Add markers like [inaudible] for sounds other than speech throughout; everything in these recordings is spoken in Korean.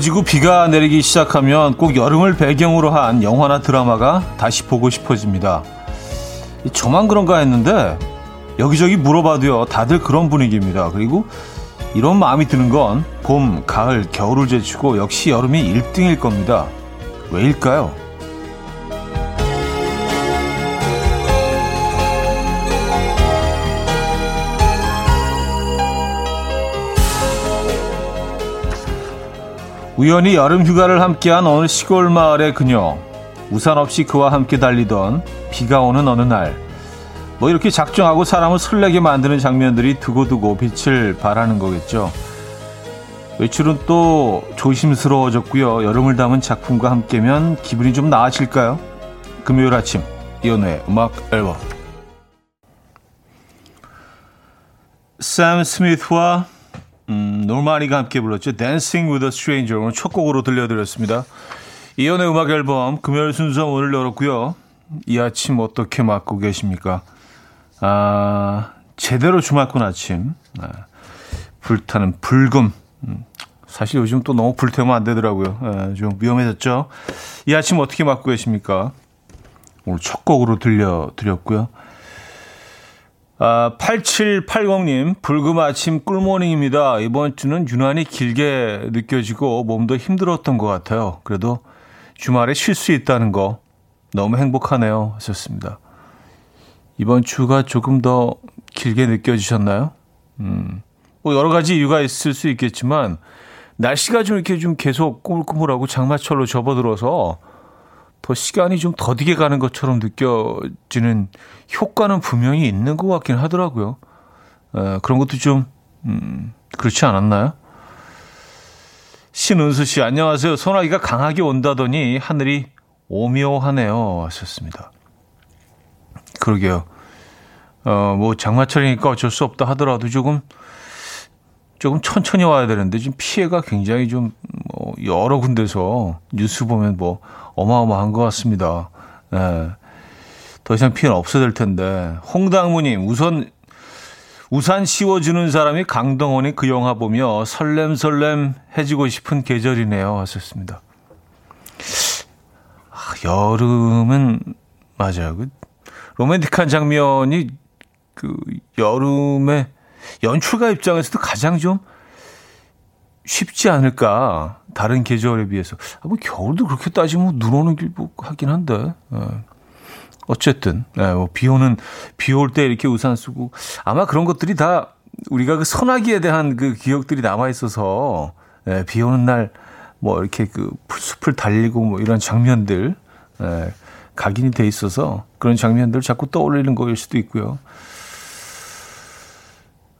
더워지고 비가 내리기 시작하면 꼭 여름을 배경으로 한 영화나 드라마가 다시 보고 싶어집니다. 저만 그런가 했는데 여기저기 물어봐도요 다들 그런 분위기입니다. 그리고 이런 마음이 드는 건 봄, 가을, 겨울을 제치고 역시 여름이 1등일 겁니다. 왜일까요? 우연히 여름 휴가를 함께한 어느 시골 마을의 그녀. 우산 없이 그와 함께 달리던 비가 오는 어느 날. 뭐 이렇게 작정하고 사람을 설레게 만드는 장면들이 두고두고 빛을 발하는 거겠죠. 외출은 또 조심스러워졌고요. 여름을 담은 작품과 함께면 기분이 좀 나아질까요? 금요일 아침 이연우의 음악 앨범 샘 스미스와 음, 노마니가 함께 불렀죠. Dancing with a Stranger 오늘 첫 곡으로 들려드렸습니다. 이연의 음악 앨범 금요일 순서 오늘 열었고요. 이 아침 어떻게 맞고 계십니까? 아, 제대로 주말권 아침. 네. 불타는 불금. 음, 사실 요즘 또 너무 불태우면 안 되더라고요. 네, 좀 위험해졌죠? 이 아침 어떻게 맞고 계십니까? 오늘 첫 곡으로 들려드렸고요. 아, 8780님, 불금 아침 꿀모닝입니다. 이번 주는 유난히 길게 느껴지고 몸도 힘들었던 것 같아요. 그래도 주말에 쉴 수 있다는 거 너무 행복하네요. 하셨습니다. 이번 주가 조금 더 길게 느껴지셨나요? 음, 뭐 여러 가지 이유가 있을 수 있겠지만, 날씨가 좀 이렇게 좀 계속 꾸물꾸물하고 장마철로 접어들어서 더 시간이 좀 더디게 가는 것처럼 느껴지는 효과는 분명히 있는 것 같긴 하더라고요. 에, 그런 것도 좀, 음, 그렇지 않았나요? 신은수 씨, 안녕하세요. 소나기가 강하게 온다더니 하늘이 오묘하네요. 하셨습니다. 그러게요. 어, 뭐, 장마철이니까 어쩔 수 없다 하더라도 조금, 조금 천천히 와야 되는데, 지금 피해가 굉장히 좀, 뭐, 여러 군데서 뉴스 보면 뭐, 어마어마한 것 같습니다. 예. 더 이상 피해는 없어야 될 텐데. 홍당무님, 우선, 우산 씌워주는 사람이 강동원의 그 영화 보며 설렘설렘 해지고 싶은 계절이네요. 하셨습니다. 아, 여름은, 맞아요. 그 로맨틱한 장면이 그 여름에 연출가 입장에서도 가장 좀 쉽지 않을까. 다른 계절에 비해서. 아, 뭐 겨울도 그렇게 따지면 눈 오는 길뭐 하긴 한데. 예. 어쨌든 예, 뭐비 오는 비 올 때 이렇게 우산 쓰고 아마 그런 것들이 다 우리가 그 소나기에 대한 그 기억들이 남아 있어서 예, 비 오는 날 뭐 이렇게 그 숲을 달리고 뭐 이런 장면들 예, 각인이 돼 있어서 그런 장면들 자꾸 떠올리는 거일 수도 있고요.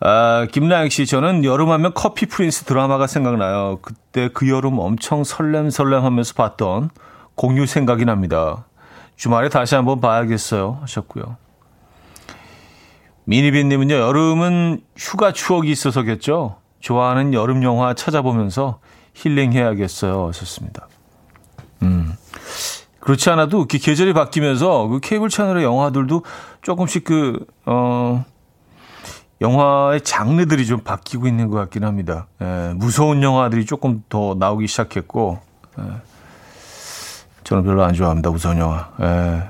아, 김나영 씨, 저는 여름하면 커피 프린스 드라마가 생각나요. 그때 그 여름 엄청 설렘설렘 하면서 봤던 공유 생각이 납니다. 주말에 다시 한번 봐야겠어요. 하셨고요. 미니빈님은요, 여름은 휴가 추억이 있어서겠죠? 좋아하는 여름 영화 찾아보면서 힐링해야겠어요. 하셨습니다. 음. 그렇지 않아도 계절이 바뀌면서 그 케이블 채널의 영화들도 조금씩 그, 어, 영화의 장르들이 좀 바뀌고 있는 것 같긴 합니다. 예, 무서운 영화들이 조금 더 나오기 시작했고, 예, 저는 별로 안 좋아합니다. 무서운 영화. 예,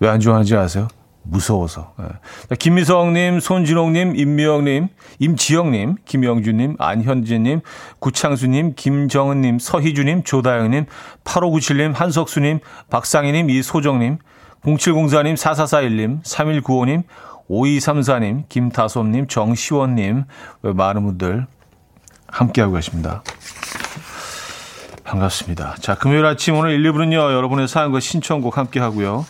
왜안 좋아하는지 아세요? 무서워서. 예. 김미성님, 손진홍님, 임미영님, 임지영님, 김영준님, 안현진님, 구창수님, 김정은님, 서희주님, 조다영님, 8597님, 한석수님, 박상희님, 이소정님, 0704님, 4441님, 3195님, 5234님, 김다솜님, 정시원님, 많은 분들 함께하고 계십니다. 반갑습니다. 자, 금요일 아침 오늘 1, 2부는요, 여러분의 사연과 신청곡 함께하고요.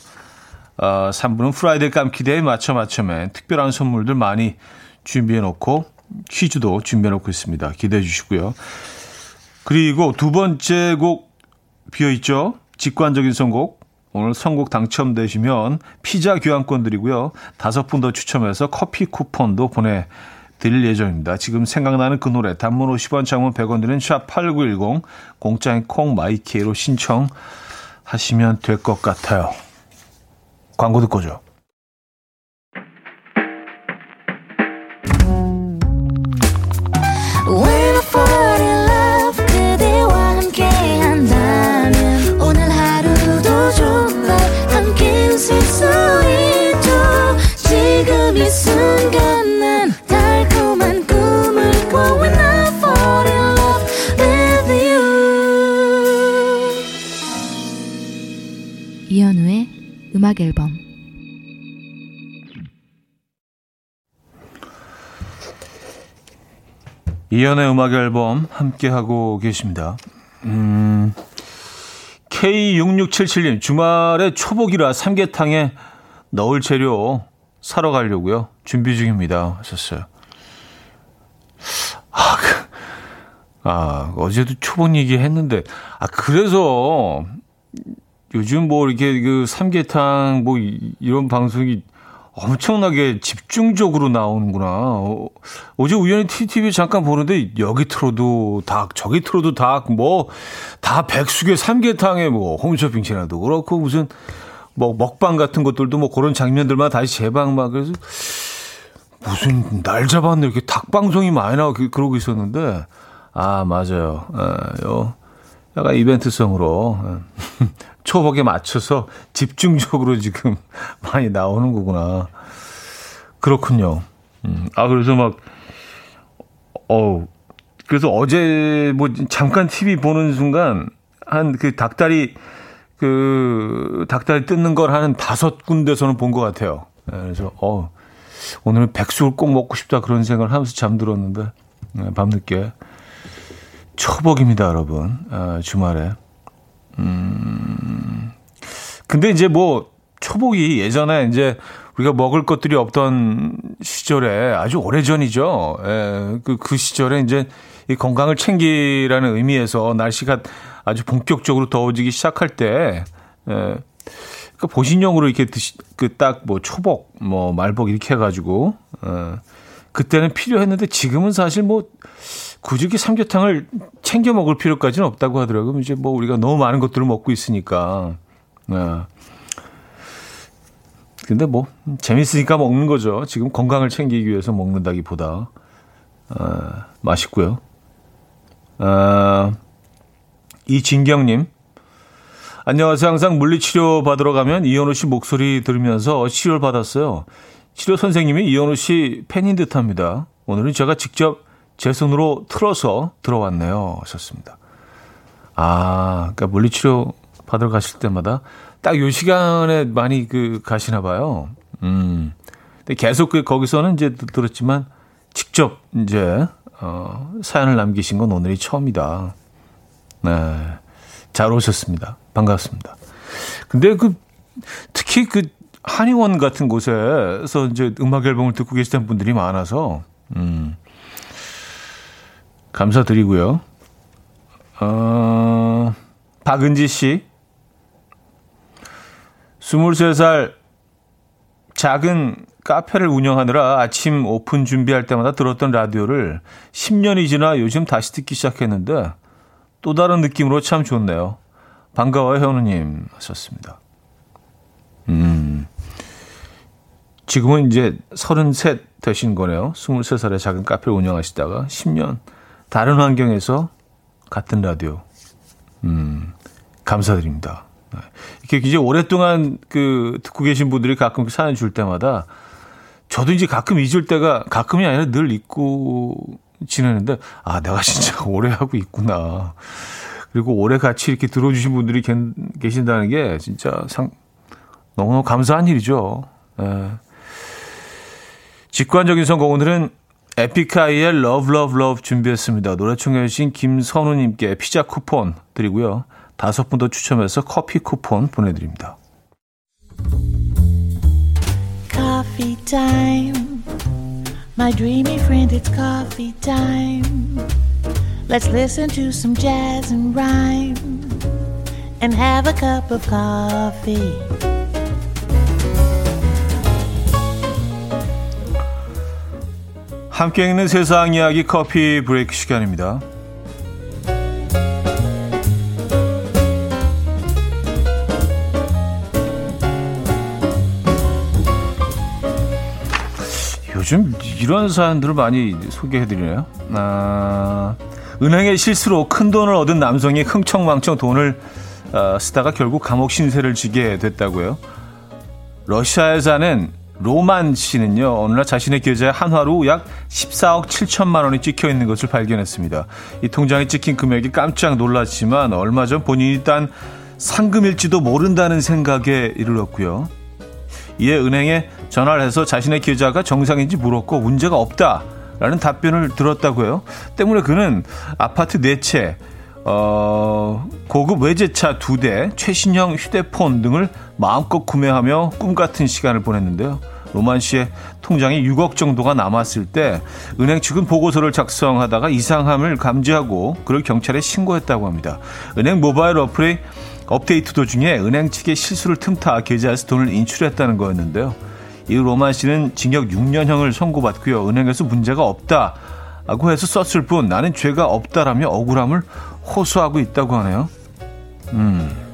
어, 3부는 Friday 깜퀴day 맞춰 맞춰맨 특별한 선물들 많이 준비해놓고 퀴즈도 준비해놓고 있습니다. 기대해 주시고요. 그리고 두 번째 곡 비어있죠? 직관적인 선곡 오늘 선곡 당첨되시면 피자 교환권 드리고요. 다섯 분 더 추첨해서 커피 쿠폰도 보내드릴 예정입니다. 지금 생각나는 그 노래 단문 50원 장문 100원 드는 샵8910 공짜인 콩 my K로 신청하시면 될 것 같아요. 광고 듣고 죠 음악 앨범 이연의 음악 앨범 함께 하고 계십니다. 음, K6677님 주말에 초복이라 삼계탕에 넣을 재료 사러 가려고요. 준비 중입니다. 하셨어요. 아, 그, 아 어제도 초복 얘기했는데 아 그래서 요즘 뭐 이렇게 그 삼계탕 뭐 이런 방송이 엄청나게 집중적으로 나오는구나. 어, 제 우연히 TTV 잠깐 보는데 여기 틀어도 닭, 저기 틀어도 닭, 뭐 다 백숙의 삼계탕에 뭐 홈쇼핑 채널도 그렇고 무슨 뭐 먹방 같은 것들도 뭐 그런 장면들만 다시 재방 막 그래서 무슨 날 잡았네. 이렇게 닭 방송이 많이 나오고 그, 그러고 있었는데. 아 맞아요. 아, 요. 약간 이벤트성으로 [laughs] 초복에 맞춰서 집중적으로 지금 [laughs] 많이 나오는 거구나. 그렇군요. 음, 아, 그래서 막, 어 그래서 어제 뭐 잠깐 TV 보는 순간 한 그 닭다리, 그 닭다리 뜯는 걸 한 다섯 군데서는 본 것 같아요. 네, 그래서, 어 오늘은 백숙을 꼭 먹고 싶다 그런 생각을 하면서 잠들었는데, 네, 밤늦게. 초복입니다, 여러분. 아, 주말에. 음. 근데 이제 뭐 초복이 예전에 이제 우리가 먹을 것들이 없던 시절에 아주 오래 전이죠. 예, 그, 그 시절에 이제 이 건강을 챙기라는 의미에서 날씨가 아주 본격적으로 더워지기 시작할 때, 예, 그 보신용으로 이렇게 드시, 그 딱 뭐 초복, 뭐 말복 이렇게 해가지고, 예, 그때는 필요했는데 지금은 사실 뭐 굳이 이렇게 삼계탕을 챙겨 먹을 필요까지는 없다고 하더라고요. 이제 뭐 우리가 너무 많은 것들을 먹고 있으니까. 네. 근데 뭐 재밌으니까 먹는 거죠. 지금 건강을 챙기기 위해서 먹는다기보다 어, 맛있고요. 어, 이진경님 안녕하세요. 항상 물리치료 받으러 가면 이현우 씨 목소리 들으면서 치료를 받았어요. 치료 선생님이 이현우 씨 팬인 듯합니다. 오늘은 제가 직접 제 손으로 틀어서 들어왔네요. 하셨습니다. 아, 그러니까 물리치료 받으러 가실 때마다 딱 요 시간에 많이 그 가시나 봐요. 음. 근데 계속 그 거기서는 이제 들었지만 직접 이제 어, 사연을 남기신 건 오늘이 처음이다. 네. 잘 오셨습니다. 반갑습니다. 근데 그 특히 그 한의원 같은 곳에서 이제 음악 앨범을 듣고 계시던 분들이 많아서 음. 감사드리고요. 어, 박은지 씨. 23살 작은 카페를 운영하느라 아침 오픈 준비할 때마다 들었던 라디오를 10년이 지나 요즘 다시 듣기 시작했는데 또 다른 느낌으로 참 좋네요. 반가워요, 현우님. 하셨습니다. 음. 지금은 이제 33 되신 거네요. 23살에 작은 카페를 운영하시다가 10년. 다른 환경에서 같은 라디오. 음, 감사드립니다. 네. 이렇게 이제 오랫동안 그 듣고 계신 분들이 가끔 그 사연 줄 때마다 저도 이제 가끔 잊을 때가 가끔이 아니라 늘 잊고 지내는데 아, 내가 진짜 [laughs] 오래 하고 있구나. 그리고 오래 같이 이렇게 들어주신 분들이 계신다는 게 진짜 상, 너무너무 감사한 일이죠. 네. 직관적인 선거 오늘은 에픽하이의 Love Love Love 준비했습니다. 노래 청해 주신 김선우님께 피자 쿠폰 드리고요. 다섯 분 더 추첨해서 커피 쿠폰 보내드립니다. Coffee time. My dreamy friend, it's coffee time. Let's listen to some jazz and rhyme and have a cup of coffee. 함께 있는 세상 이야기 커피 브레이크 시간입니다. 요즘 이런 사연들을 많이 소개해드리네요. 아, 은행의 실수로 큰 돈을 얻은 남성이 흥청망청 돈을 어, 쓰다가 결국 감옥 신세를 지게 됐다고요. 러시아에 사는 로만 씨는요, 어느 날 자신의 계좌에 한화로 약 14억 7천만 원이 찍혀 있는 것을 발견했습니다. 이 통장에 찍힌 금액이 깜짝 놀랐지만 얼마 전 본인이 딴 상금일지도 모른다는 생각에 이르렀고요. 이에 은행에 전화를 해서 자신의 계좌가 정상인지 물었고 문제가 없다. 라는 답변을 들었다고요. 때문에 그는 아파트 네 채, 어, 고급 외제차 두 대, 최신형 휴대폰 등을 마음껏 구매하며 꿈 같은 시간을 보냈는데요. 로만 씨의 통장에 6억 정도가 남았을 때 은행 측은 보고서를 작성하다가 이상함을 감지하고 그를 경찰에 신고했다고 합니다. 은행 모바일 어플의 업데이트 도중에 은행 측의 실수를 틈타 계좌에서 돈을 인출했다는 거였는데요. 이 로만 씨는 징역 6년형을 선고받고요. 은행에서 문제가 없다고 해서 썼을 뿐 나는 죄가 없다라며 억울함을 호소하고 있다고 하네요. 음.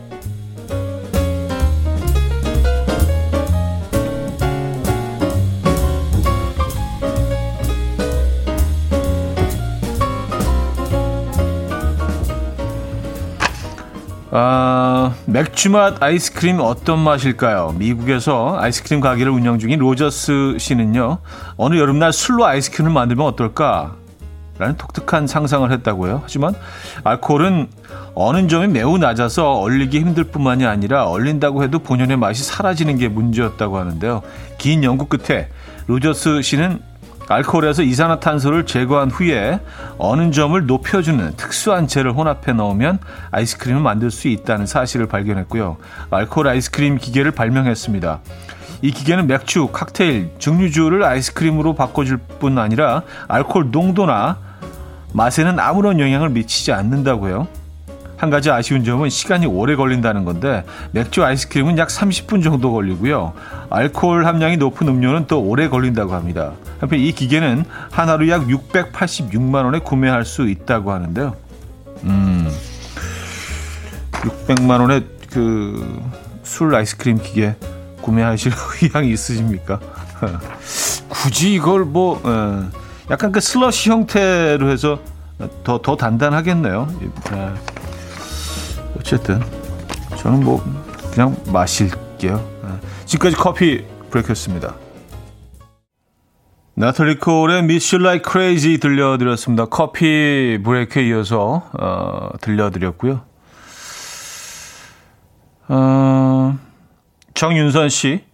아, 맥주 맛 아이스크림 어떤 맛일까요? 미국에서 아이스크림 가게를 운영 중인 로저스 씨는요, 어느 여름날 술로 아이스크림을 만들면 어떨까? 라는 독특한 상상을 했다고요. 하지만 알코올은 어는점이 매우 낮아서 얼리기 힘들 뿐만이 아니라 얼린다고 해도 본연의 맛이 사라지는 게 문제였다고 하는데요. 긴 연구 끝에 로저스 씨는 알코올에서 이산화탄소를 제거한 후에 어느 점을 높여주는 특수한 재를 혼합해 넣으면 아이스크림을 만들 수 있다는 사실을 발견했고요. 알코올 아이스크림 기계를 발명했습니다. 이 기계는 맥주, 칵테일, 증류주를 아이스크림으로 바꿔줄 뿐 아니라 알코올 농도나 맛에는 아무런 영향을 미치지 않는다고요. 한 가지 아쉬운 점은 시간이 오래 걸린다는 건데 맥주 아이스크림은 약 30분 정도 걸리고요. 알코올 함량이 높은 음료는 또 오래 걸린다고 합니다. 한편 이 기계는 하나로 약 686만 원에 구매할 수 있다고 하는데요. 음. 600만 원에 그 술 아이스크림 기계 구매하실 [laughs] 의향이 있으십니까? [laughs] 굳이 이걸 뭐 어, 약간 그 슬러시 형태로 해서 더 더 단단하겠네요. 네. 어쨌든 저는 뭐 그냥 마실게요. 네. 지금까지 커피 브레이크였습니다. 나탈리 콜의 Miss You Like Crazy 들려드렸습니다. 커피 브레이크에 이어서 어, 들려드렸고요. 어, 정윤선 씨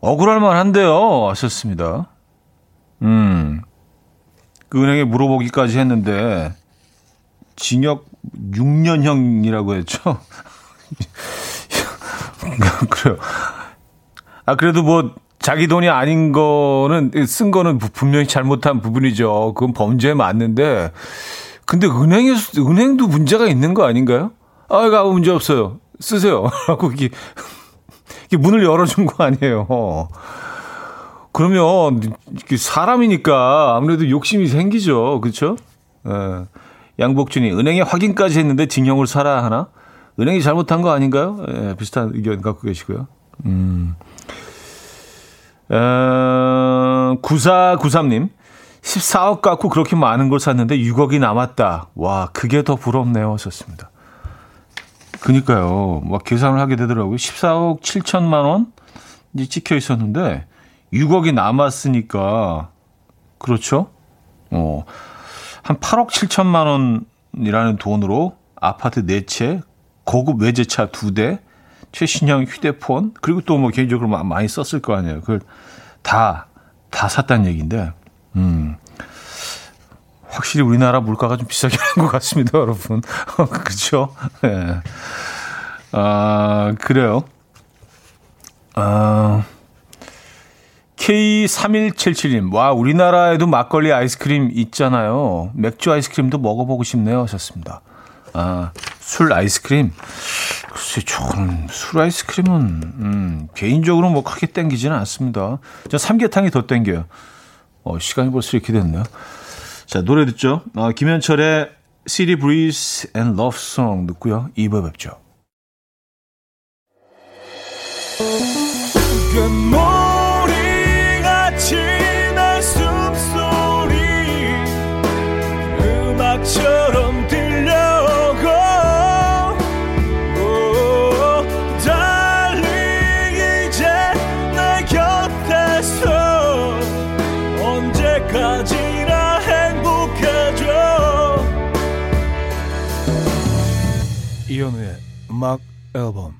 억울할 만한데요 하셨습니다. 음, 그 은행에 물어보기까지 했는데 징역 6년형이라고 했죠. 그래요. 아, 그래도 뭐, 자기 돈이 아닌 거는, 쓴 거는 분명히 잘못한 부분이죠. 그건 범죄에 맞는데, 근데 은행에, 은행도 문제가 있는 거 아닌가요? 아, 이거 문제 없어요. 쓰세요. [laughs] 라고 이게, 이게 문을 열어준 거 아니에요. 그러면, 사람이니까 아무래도 욕심이 생기죠. 그쵸? 예. 양복준이 은행에 확인까지 했는데 징역을 살아야 하나? 은행이 잘못한 거 아닌가요? 예, 비슷한 의견 갖고 계시고요. 음. 어, 9493님. 14억 갖고 그렇게 많은 걸 샀는데 6억이 남았다. 와, 그게 더 부럽네요. 하셨습니다. 그니까요. 막 계산을 하게 되더라고요. 14억 7천만 원? 이제 찍혀 있었는데 6억이 남았으니까 그렇죠? 어. 한 8억 7천만 원이라는 돈으로 아파트 4채, 고급 외제차 2대, 최신형 휴대폰, 그리고 또 뭐 개인적으로 많이 썼을 거 아니에요. 그걸 다, 다 샀다는 얘기인데, 음. 확실히 우리나라 물가가 좀 비싸게 한 것 같습니다, 여러분. [laughs] 그렇죠? 예. 네. 아, 그래요. 아, K3177님, 와, 우리나라에도 막걸리 아이스크림 있잖아요. 맥주 아이스크림도 먹어보고 싶네요. 하셨습니다. 아, 술 아이스크림? 글쎄, 저는 술 아이스크림은, 음, 개인적으로 뭐 크게 땡기지는 않습니다. 저 삼계탕이 더 땡겨요. 어, 시간이 벌써 이렇게 됐네요. 자, 노래 듣죠. 어, 김현철의 City Breeze and Love Song 듣고요. 2부 뵙죠. 음악 앨범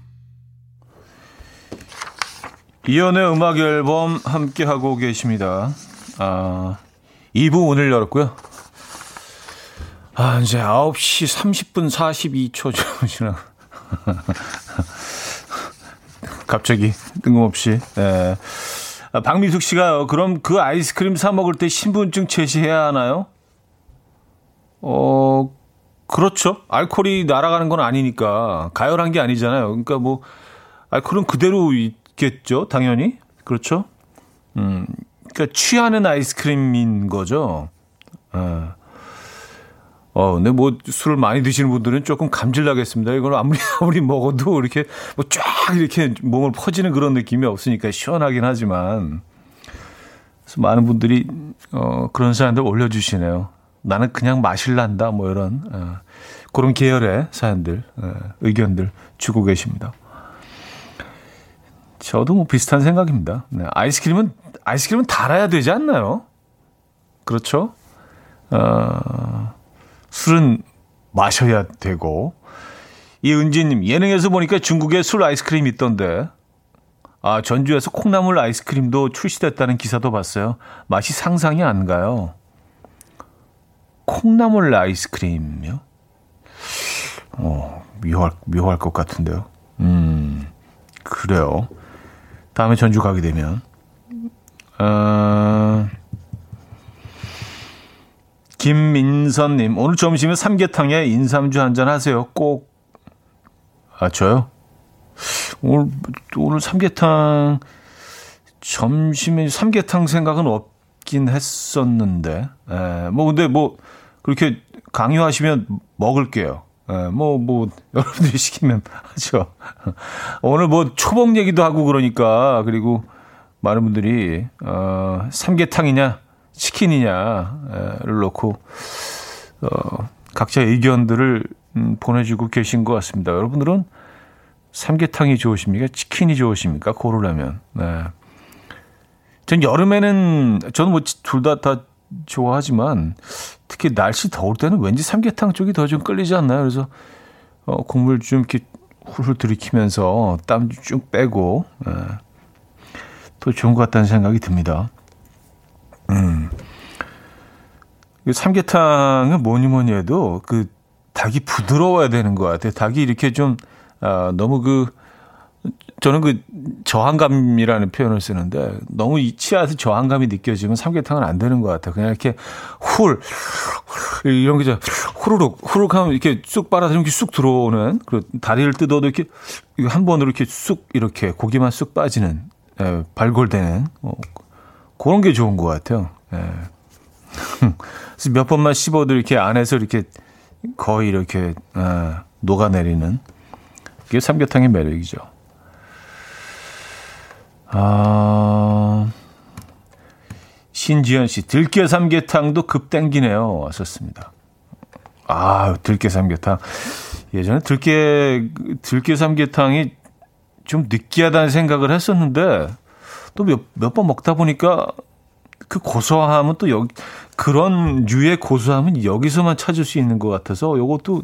이연의 음악 앨범 함께 하고 계십니다. 아, 2부 오늘 열었고요. 아, 이제 9시 30분 42초 좀 지나. 갑자기 뜬금없이. 예. 아, 박미숙 씨가요. 그럼 그 아이스크림 사 먹을 때 신분증 제시해야 하나요? 어, 그렇죠. 알코올이 날아가는 건 아니니까 가열한 게 아니잖아요. 그러니까 뭐 알코올은 그대로 있겠죠. 당연히. 그렇죠. 음. 그러니까 취하는 아이스크림인 거죠. 어. 어, 근데 뭐 술을 많이 드시는 분들은 조금 감질 나겠습니다. 이걸 아무리 [laughs] 아무리 먹어도 이렇게 뭐 쫙 이렇게 몸을 퍼지는 그런 느낌이 없으니까 시원하긴 하지만 그래서 많은 분들이 어 그런 사연들 올려주시네요. 나는 그냥 마실란다 뭐 이런 어, 그런 계열의 사연들 어, 의견들 주고 계십니다. 저도 뭐 비슷한 생각입니다. 네, 아이스크림은 아이스크림은 달아야 되지 않나요? 그렇죠? 어, 술은 마셔야 되고 이은지님 예능에서 보니까 중국에 술 아이스크림 있던데 아 전주에서 콩나물 아이스크림도 출시됐다는 기사도 봤어요. 맛이 상상이 안 가요. 콩나물 아이스크림요? 어 묘할 묘할 것 같은데요. 음 그래요. 다음에 전주 가게 되면 어. 김민선님, 오늘 점심에 삼계탕에 인삼주 한잔 하세요. 꼭. 아, 저요? 오늘, 오늘 삼계탕, 점심에 삼계탕 생각은 없긴 했었는데, 에, 예, 뭐, 근데 뭐, 그렇게 강요하시면 먹을게요. 에, 예, 뭐, 뭐, [laughs] 여러분들이 시키면 하죠. 오늘 뭐, 초복 얘기도 하고 그러니까, 그리고 많은 분들이, 어, 삼계탕이냐, 치킨이냐를 놓고 어, 각자 의견들을 음, 보내주고 계신 것 같습니다. 여러분들은 삼계탕이 좋으십니까? 치킨이 좋으십니까? 고르려면. 네. 전 여름에는 저는 뭐 둘 다 다 좋아하지만 특히 날씨 더울 때는 왠지 삼계탕 쪽이 더 좀 끌리지 않나요? 그래서 어, 국물 좀 이렇게 훌훌 들이키면서 땀 쭉 빼고 예. 더 좋은 것 같다는 생각이 듭니다. 음. 삼계탕은 뭐니 뭐니 해도 그 닭이 부드러워야 되는 것 같아요. 닭이 이렇게 좀, 아, 너무 그, 저는 그 저항감이라는 표현을 쓰는데 너무 이 치아에서 저항감이 느껴지면 삼계탕은 안 되는 것 같아요. 그냥 이렇게 훌, 이런 게 후루룩, 후루룩 하면 이렇게 쑥 빨아들이면 이렇게 쑥 들어오는, 그 다리를 뜯어도 이렇게 한 번으로 이렇게 쑥 이렇게 고기만 쑥 빠지는, 에, 발골되는, 어, 그런 게 좋은 것 같아요. 예. 그래서 몇 번만 씹어도 이렇게 안에서 이렇게 거의 이렇게 예, 녹아내리는 그게 삼계탕의 매력이죠. 아, 신지현 씨, 들깨 삼계탕도 급 땡기네요. 왔었습니다. 아, 들깨 삼계탕. 예전에 들깨, 들깨 삼계탕이 좀 느끼하다는 생각을 했었는데, 또 몇 몇 번 먹다 보니까 그 고소함은 또 여기 그런 류의 고소함은 여기서만 찾을 수 있는 것 같아서 요것도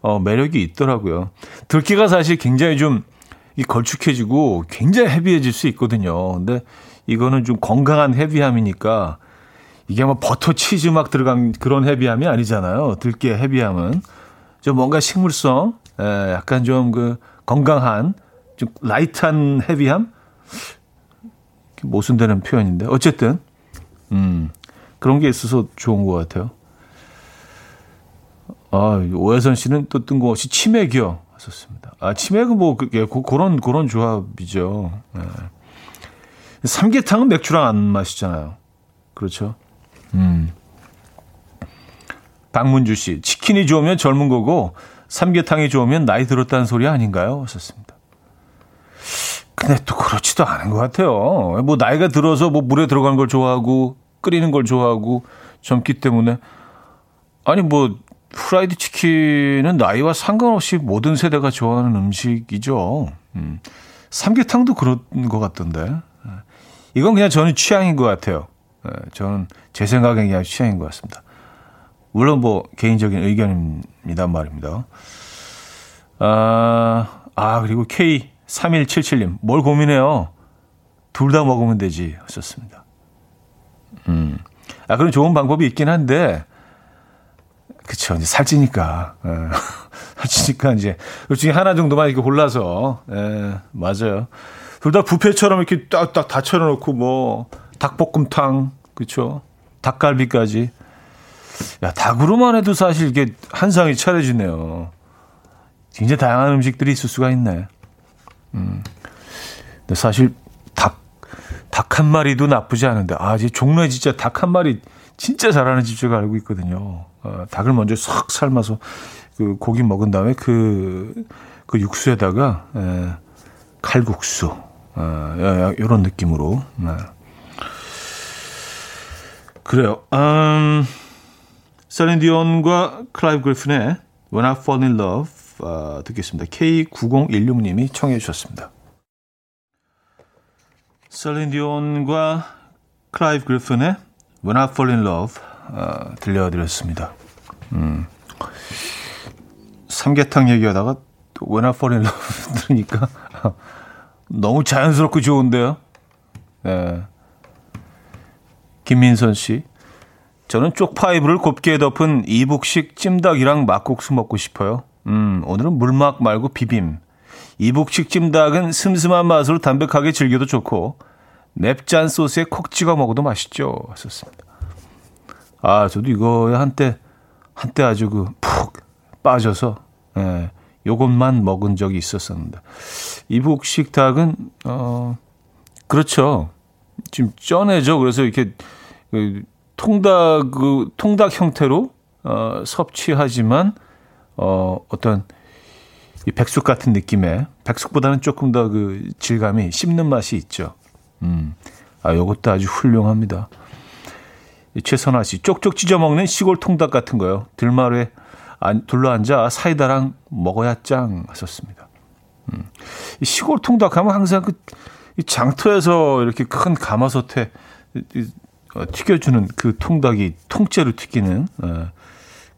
어, 매력이 있더라고요. 들기가 사실 굉장히 좀 이 걸쭉해지고 굉장히 헤비해질 수 있거든요. 근데 이거는 좀 건강한 헤비함이니까 이게 뭐 버터 치즈 막 들어간 그런 헤비함이 아니잖아요. 들깨 헤비함은 좀 뭔가 식물성, 에, 약간 좀 그 건강한 좀 light한 heavy함 모순되는 표현인데 어쨌든 음 그런 게 있어서 좋은 것 같아요. 아 오해선 씨는 또 뜬금없이 치맥이요 하셨습니다. 아 치맥은 뭐 그게 그런 그런 조합이죠. 네. 삼계탕은 맥주랑 안 마시잖아요. 그렇죠. 음. 박문주 씨 치킨이 좋으면 젊은 거고 삼계탕이 좋으면 나이 들었다는 소리 아닌가요? 하셨습니다. 근데 또 그렇지도 않은 것 같아요. 뭐 나이가 들어서 뭐 물에 들어가는 걸 좋아하고 끓이는 걸 좋아하고 젊기 때문에 아니 뭐 프라이드 치킨은 나이와 상관없이 모든 세대가 좋아하는 음식이죠. 음. 삼계탕도 그런 것 같던데. 이건 그냥 저는 취향인 것 같아요. 예, 저는 제 생각엔 그냥 취향인 것 같습니다. 물론 뭐 개인적인 의견입니다 말입니다. 아, 아 그리고 K 3177님, 뭘 고민해요? 둘 다 먹으면 되지. 하셨습니다. 음. 아, 그런 좋은 방법이 있긴 한데, 그쵸. 이제 살찌니까. 예. [laughs] 살찌니까 이제, 그 중에 하나 정도만 이렇게 골라서, 예, 맞아요. 둘 다 부페처럼 이렇게 딱딱 다 차려놓고, 뭐, 닭볶음탕, 그쵸. 닭갈비까지. 야, 닭으로만 해도 사실 이게 한 상이 차려지네요. 굉장히 다양한 음식들이 있을 수가 있네. 음. 근데 사실 닭, 닭 한 마리도 나쁘지 않은데, 아, 이제 종로에 진짜 닭 한 마리 진짜 잘하는 집 제가 알고 있거든요. 어, 닭을 먼저 싹 삶아서 그 고기 먹은 다음에 그, 그 육수에다가, 에, 칼국수, 어, 이런 느낌으로. 네. 그래요. 음, 셀린디온과 클라이브 그리핀의 When I Fall in Love 어, 듣겠습니다. K9016님이 청해 주셨습니다. 셀린디온과 클라이브 그리핀의 When I Fall in Love 어, 들려드렸습니다. 음, 삼계탕 얘기하다가 또 When I Fall in Love [laughs] 들으니까 너무 자연스럽고 좋은데요. 네. 김민선 씨. 저는 쪽파이브를 곱게 덮은 이북식 찜닭이랑 막국수 먹고 싶어요. 음, 오늘은 물막 말고 비빔. 이북식 찜닭은 슴슴한 맛으로 담백하게 즐겨도 좋고 맵짠 소스에 콕 찍어 먹어도 맛있죠. 하셨습니다. 아, 저도 이거 한때 한때 아주 그 푹 빠져서 예, 요것만 먹은 적이 있었었는데 이북식 닭은 어 그렇죠. 지금 쪄내죠. 그래서 이렇게 그 통닭 그 통닭 형태로 어 섭취하지만 어 어떤 이 백숙 같은 느낌의 백숙보다는 조금 더 그 질감이 씹는 맛이 있죠. 음. 아, 요것도 아주 훌륭합니다. 최선아 씨, 쪽쪽 찢어 먹는 시골 통닭 같은 거요. 들마루에 둘러앉아 사이다랑 먹어야 짱 하셨습니다. 음. 이 시골 통닭 하면 항상 그 장터에서 이렇게 큰 가마솥에 어, 튀겨주는 그 통닭이 통째로 튀기는 어,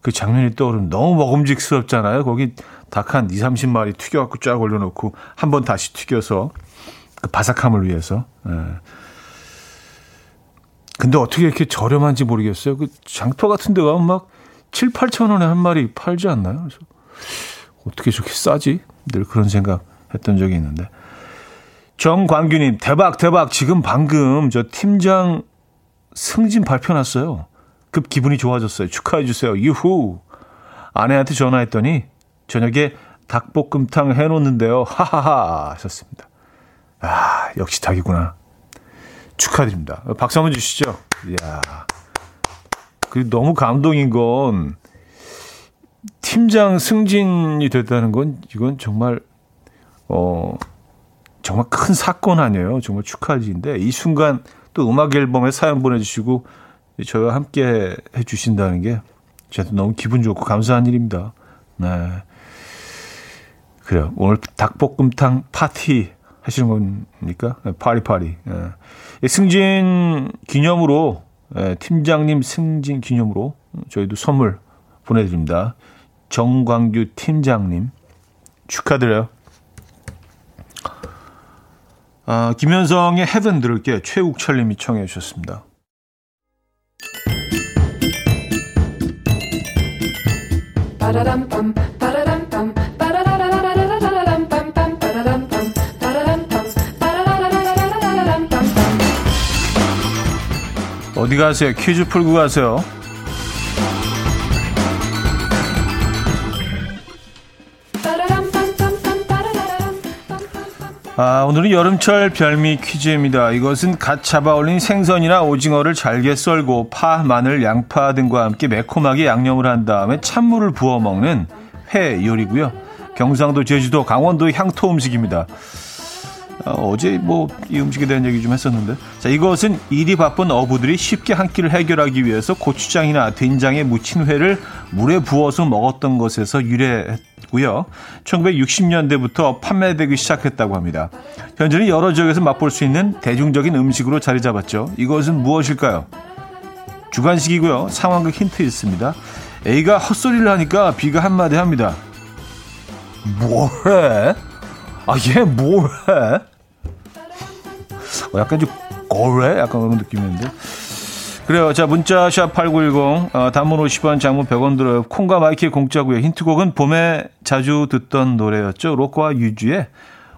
그 장면이 떠오르면 너무 먹음직스럽잖아요. 거기 닭 한 2, 30마리 튀겨갖고 쫙 올려놓고 한 번 다시 튀겨서 그 바삭함을 위해서. 예. 근데 어떻게 이렇게 저렴한지 모르겠어요. 그 장터 같은 데 가면 막 7, 8천 원에 한 마리 팔지 않나요? 그래서 어떻게 저렇게 싸지? 늘 그런 생각 했던 적이 있는데. 정광규님, 대박, 대박. 지금 방금 저 팀장 승진 발표 났어요. 급 기분이 좋아졌어요. 축하해주세요. 유후. 아내한테 전화했더니 저녁에 닭볶음탕 해놓는데요. 하하하 하셨습니다. 아, 역시 닭이구나. 축하드립니다. 박수 한번 주시죠. 이야. 그 너무 감동인 건 팀장 승진이 됐다는 건 이건 정말 어 정말 큰 사건 아니에요. 정말 축하지인데 이 순간 또 음악 앨범에 사연 보내주시고 저희와 함께 해주신다는 게 저도 너무 기분 좋고 감사한 일입니다. 네. 그래요. 오늘 닭볶음탕 파티 하시는 겁니까? 네, 파리파리. 네. 승진 기념으로, 네, 팀장님 승진 기념으로 저희도 선물 보내드립니다. 정광규 팀장님 축하드려요. 아, 김현성의 헤븐 들을게요. 최욱철 님이 청해 주셨습니다. 어디 가세요? 퀴즈 풀고 가세요. 아, 오늘은 여름철 별미 퀴즈입니다. 이것은 갓 잡아 올린 생선이나 오징어를 잘게 썰고 파, 마늘, 양파 등과 함께 매콤하게 양념을 한 다음에 찬물을 부어 먹는 회 요리고요. 경상도, 제주도, 강원도 향토 음식입니다. 어, 제 뭐 이 음식에 대한 얘기 좀 했었는데 자 이것은 일이 바쁜 어부들이 쉽게 한 끼를 해결하기 위해서 고추장이나 된장에 묻힌 회를 물에 부어서 먹었던 것에서 유래했고요. 1960년대부터 판매되기 시작했다고 합니다. 현재는 여러 지역에서 맛볼 수 있는 대중적인 음식으로 자리 잡았죠. 이것은 무엇일까요? 주관식이고요. 상황극 힌트 있습니다. A가 헛소리를 하니까 B가 한마디 합니다. 뭐래? 아, 얘 뭐래? 어, 약간 좀 거래? 약간 그런 느낌인데. 그래요. 자, 문자 샵 8910 어, 단문 50원, 장문 100원 들어요. 콩과 마이K 공짜고요. 힌트곡은 봄에 자주 듣던 노래였죠. 로꼬와 유주의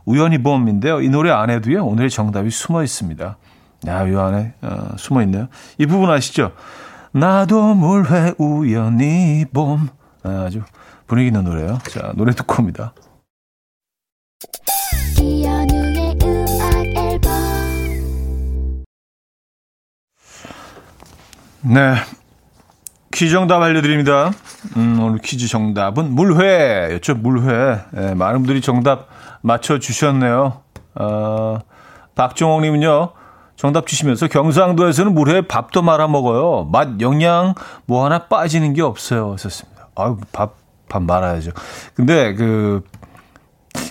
우연히 봄인데요. 이 노래 안에도요. 오늘의 정답이 숨어 있습니다. 야, 이 안에 어, 숨어 있네요. 이 부분 아시죠? 나도 물회 우연히 봄. 아, 아주 분위기 있는 노래요. 자, 노래 듣고 옵니다. 네. 퀴즈 정답 알려드립니다. 음, 오늘 퀴즈 정답은 물회였죠. 물회. 네, 많은 분들이 정답 맞춰주셨네요. 어, 박정옥님은요. 정답 주시면서 경상도에서는 물회 밥도 말아 먹어요. 맛, 영양 뭐 하나 빠지는 게 없어요. 썼습니다. 아유, 밥, 밥 말아야죠. 근데 그,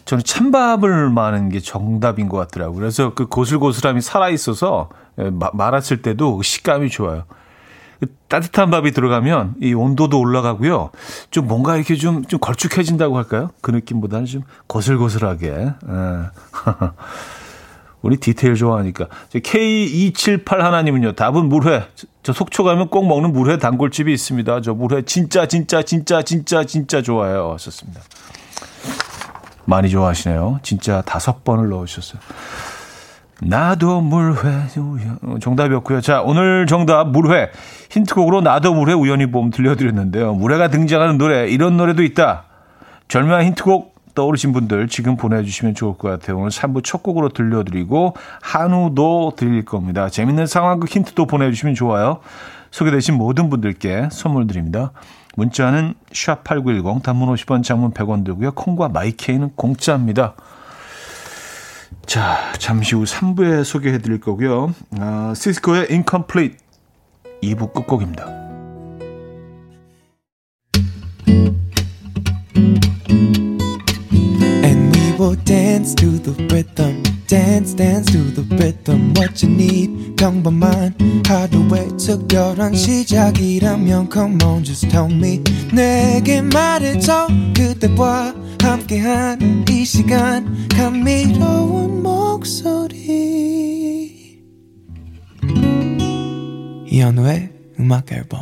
저는 찬밥을 마는 게 정답인 것 같더라고요. 그래서 그 고슬고슬함이 살아있어서 예, 말았을 때도 식감이 좋아요. 따뜻한 밥이 들어가면 이 온도도 올라가고요. 좀 뭔가 이렇게 좀, 좀 걸쭉해진다고 할까요? 그 느낌보다는 좀 거슬거슬하게. 예. [laughs] 우리 디테일 좋아하니까. K278 하나님은요. 답은 물회. 저 속초 가면 꼭 먹는 물회 단골집이 있습니다. 저 물회 진짜 진짜 진짜 진짜 진짜 좋아요. 하셨습니다. 많이 좋아하시네요. 진짜 다섯 번을 넣으셨어요. 나도 물회 정답이었고요. 자 오늘 정답 물회 힌트곡으로 나도 물회 우연히 봄 들려드렸는데요. 물회가 등장하는 노래 이런 노래도 있다. 절묘한 힌트곡 떠오르신 분들 지금 보내주시면 좋을 것 같아요. 오늘 3부 첫 곡으로 들려드리고 한우도 드릴 겁니다. 재밌는 상황극 힌트도 보내주시면 좋아요. 소개되신 모든 분들께 선물 드립니다. 문자는 샵8910 단문 50원 장문 100원 들고요. 콩과 마이케이는 공짜입니다. 자, 잠시 후 3부에 소개해 드릴 거고요. 아, 시스코의 Incomplete 2부 끝곡입니다. Dance dance to the rhythm what you need 평범한 하루의 특별한 시작이라면 come on just tell me 내게 말해줘 그대와 함께한 이 시간 감미로운 목소리 이현우의 음악 앨범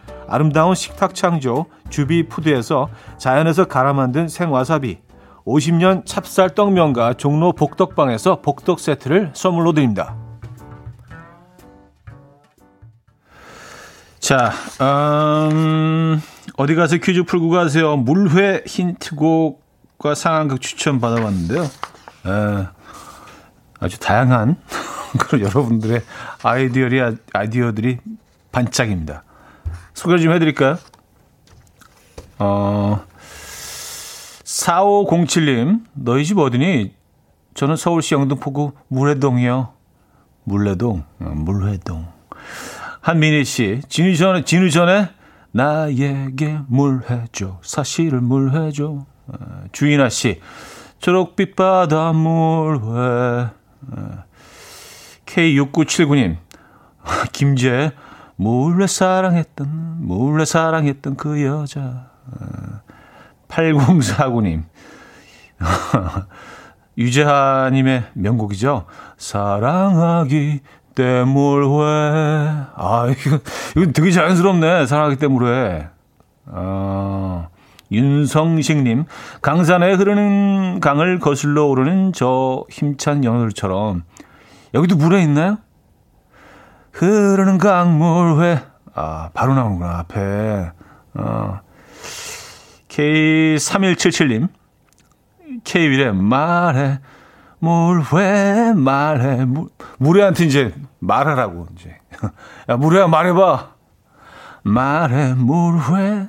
아름다운 식탁 창조 주비푸드에서 자연에서 갈아 만든 생와사비, 50년 찹쌀 떡면과 종로 복덕방에서 복덕 세트를 선물로 드립니다. 자, 음, 어디 가서 퀴즈 풀고 가세요. 물회 힌트곡과 상황극 추천 받아봤는데요. 에, 아주 다양한 [laughs] 여러분들의 아이디어리, 아이디어들이 반짝입니다. 소개 좀 해드릴까요? 어, 4507님, 너희 집 어디니? 저는 서울시 영등포구 물회동이요. 물레동, 어, 물회동. 한민희 씨, 진우 전에, 진우 전에, 나에게 물해줘. 사실을 물해줘. 어, 주인아 씨, 초록빛 바닷물 회. K6979님, [laughs] 김재, 몰래 사랑했던, 몰래 사랑했던 그 여자. 8049님, [laughs] 유재하님의 명곡이죠. 사랑하기 때문에. 아, 이거, 이거 되게 자연스럽네. 사랑하기 때문에. 아, 윤성식님, 강산에 흐르는 강을 거슬러 오르는 저 힘찬 연어들처럼 여기도 물에 있나요? 흐르는 강물회. 아, 바로 나오는구나, 앞에. 어. K3177님, K1에 말해, 물회, 말해, 물, 물회한테 이제 말하라고, 이제. [laughs] 야, 물회야, 말해봐. 말해, 물회.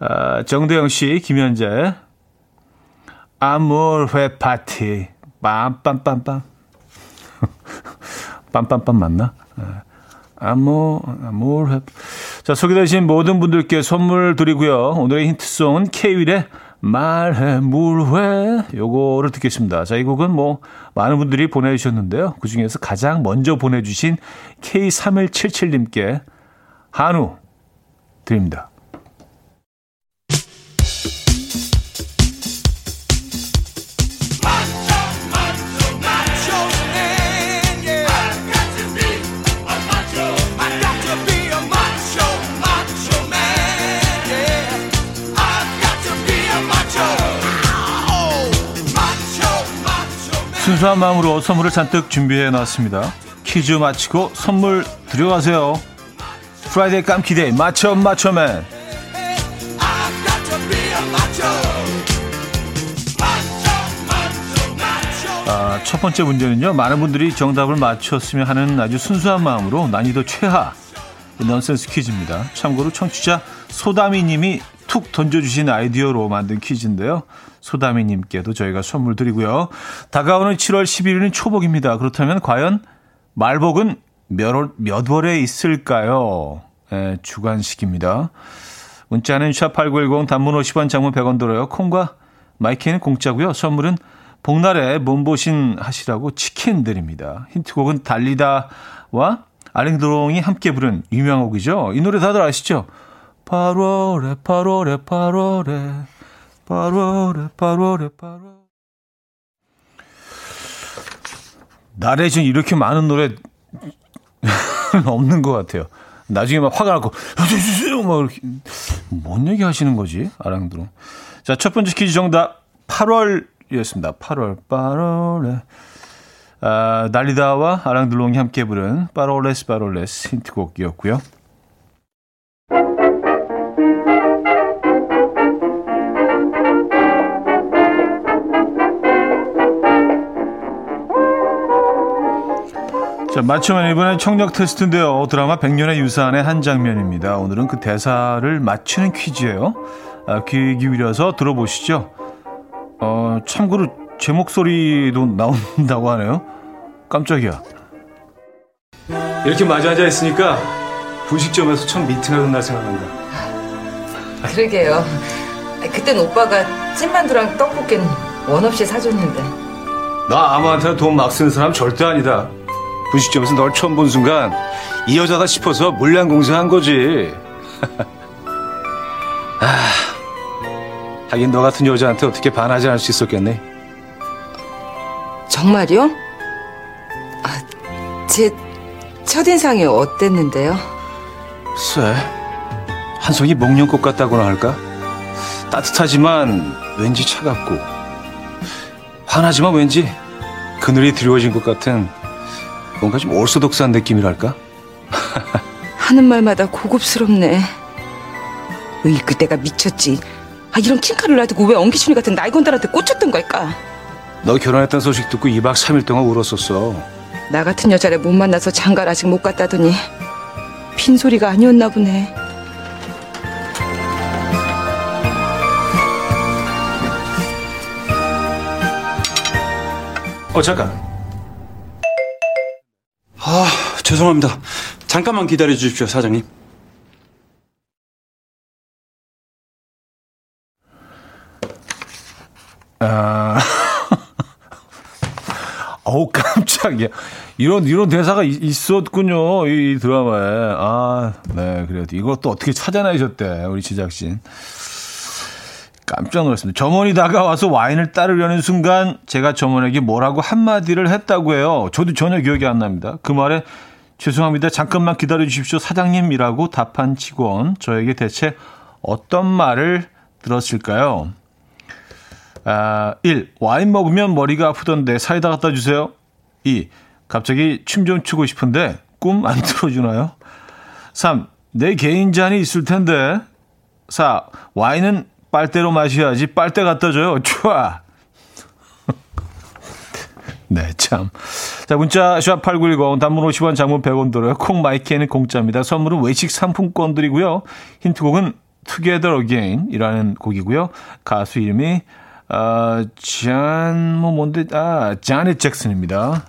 아, 정도영 씨, 김현재. 아물회 파티. 빰빰빰빰. 빰빰빰 맞나? 아무, 아물회. 자, 소개되신 모든 분들께 선물 드리고요. 오늘의 힌트송은 K-윌의 말해, 물회. 요거를 듣겠습니다. 자, 이 곡은 뭐, 많은 분들이 보내주셨는데요. 그 중에서 가장 먼저 보내주신 K3177님께 한우 드립니다. 순수한 마음으로 선물을 잔뜩 준비해 놨습니다. 퀴즈 마치고 선물 드려가세요. Friday 깜퀴day 맞춰 맞춰맨 아, 첫 번째 문제는요. 많은 분들이 정답을 맞췄으면 하는 아주 순수한 마음으로 난이도 최하 넌센스 퀴즈입니다. 참고로 청취자 소다미 님이 툭 던져주신 아이디어로 만든 퀴즈인데요. 소다미님께도 저희가 선물 드리고요. 다가오는 7월 11일은 초복입니다. 그렇다면 과연 말복은 몇, 월, 몇 월에 있을까요? 예, 주관식입니다. 문자는 샵8910 단문 50원 장문 100원 들어요. 콩과 마이K는 공짜고요. 선물은 복날에 몸보신 하시라고 치킨 드립니다. 힌트곡은 달리다와 알랭드롱이 함께 부른 유명한 곡이죠. 이 노래 다들 아시죠? 8월에 8월에 8월에 8월에 8월에 8월 나레진 이렇게 많은 노래 [laughs] 없는 것 같아요. 나중에 막 화가 나고 막 이렇게 뭔 얘기 하시는 거지? 아랑드롱. 자, 첫 번째 퀴즈 정답 8월이었습니다. 8월 8월에 아, 날리다와 아랑드롱이 함께 부른 빠롤레스 빠롤레스 힌트곡이었고요. 자, 맞추면 이번엔 청력 테스트인데요. 드라마 백년의 유산의 한 장면입니다. 오늘은 그 대사를 맞추는 퀴즈예요. 아, 귀 기울여서 들어보시죠. 어, 참고로 제 목소리도 나온다고 하네요. 깜짝이야. 이렇게 마주 앉아 있으니까 분식점에서 처음 미팅하던 날 생각난다. 그러게요. 그땐 오빠가 찐만두랑 떡볶이는 원 없이 사줬는데. 나 아무한테나 돈 막 쓰는 사람 절대 아니다. 분식점에서 널 처음 본 순간 이 여자다 싶어서 물량 공세한 거지. [laughs] 아, 하긴 너 같은 여자한테 어떻게 반하지 않을 수 있었겠네. 정말요? 아, 제 첫인상이 어땠는데요? 글쎄, 한 송이 목련꽃 같다고나 할까? 따뜻하지만 왠지 차갑고 환하지만 왠지 그늘이 드리워진 것 같은 뭔가 좀 오소독스한 느낌이랄까? 하는 말마다 고급스럽네. 으이, 그때가 미쳤지. 아, 이런 킹카를 놔두고 왜 엉기춘이 같은 나이건달한테 꽂혔던 걸까? 너 결혼했다는 소식 듣고 2박 3일 동안 울었었어. 나 같은 여자를 못 만나서 장가를 아직 못 갔다더니 빈소리가 아니었나 보네. 어, 잠깐. 아, 죄송합니다. 잠깐만 기다려 주십시오, 사장님. 아, [laughs] 어우, 깜짝이야. 이런, 이런 대사가 있었군요. 이, 드라마에. 아, 네, 그래요. 이것도 어떻게 찾아내셨대, 우리 제작진. 깜짝 놀랐습니다. 점원이 다가와서 와인을 따르려는 순간 제가 점원에게 뭐라고 한마디를 했다고 해요. 저도 전혀 기억이 안 납니다. 그 말에 죄송합니다. 잠깐만 기다려 주십시오. 사장님이라고 답한 직원. 저에게 대체 어떤 말을 들었을까요? 아, 1. 와인 먹으면 머리가 아프던데 사이다 갖다 주세요. 2. 갑자기 춤 좀 추고 싶은데 꿈안 [laughs] 틀어주나요? 3. 내 개인 잔이 있을 텐데. 4. 와인은 빨대로 마셔야지 빨대 갖다 줘요. 좋아. [laughs] 네, 참. 자, 문자 샵8910 단문 50원 장문 100원 들어요. 콩 마이키에는 공짜입니다. 선물은 외식 상품권 드리고요. 힌트곡은 Together Again이라는 곡이고요. 가수 이름이 어, 잔, 뭐 뭔데, 아, 자넷 잭슨입니다.